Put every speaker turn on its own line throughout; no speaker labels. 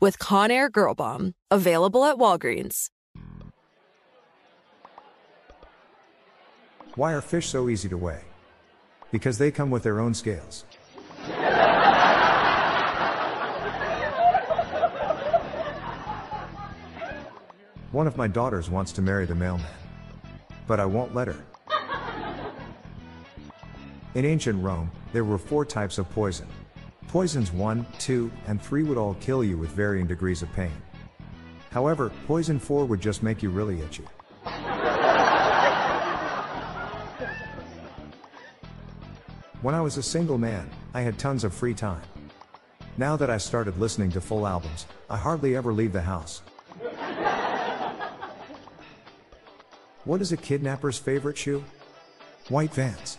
with Conair Girl Bomb. Available at Walgreens.
Why are fish so easy to weigh? Because they come with their own scales. One of my daughters wants to marry the mailman, but I won't let her. In ancient Rome, there were four types of poison. Poisons 1, 2, and 3 would all kill you with varying degrees of pain. However, poison 4 would just make you really itchy. When I was a single man, I had tons of free time. Now that I started listening to full albums, I hardly ever leave the house. What is a kidnapper's favorite shoe? White Vans.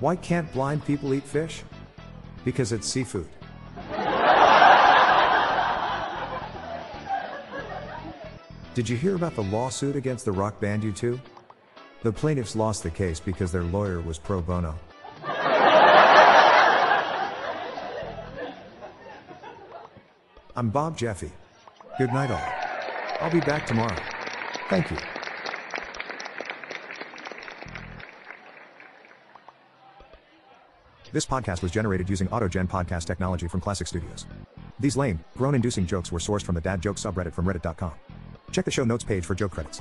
Why can't blind people eat fish? Because it's seafood. Did you hear about the lawsuit against the rock band U2? The plaintiffs lost the case because their lawyer was pro bono. I'm Bob Jeffy. Good night, all. I'll be back tomorrow. Thank you. This podcast was generated using AutoGen podcast technology from Classic Studios. These lame, groan inducing jokes were sourced from the dad joke subreddit from reddit.com. Check the show notes page for joke credits.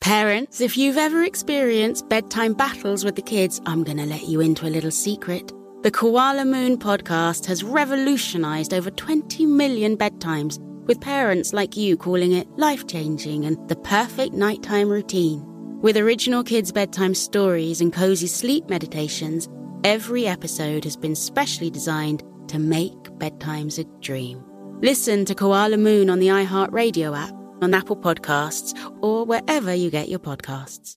Parents, if you've ever experienced bedtime battles with the kids, I'm going to let you into a little secret. The Koala Moon podcast has revolutionized over 20 million bedtimes, with parents like you calling it life changing and the perfect nighttime routine. With original kids' bedtime stories and cozy sleep meditations, every episode has been specially designed to make bedtimes a dream. Listen to Koala Moon on the iHeartRadio app, on Apple Podcasts, or wherever you get your podcasts.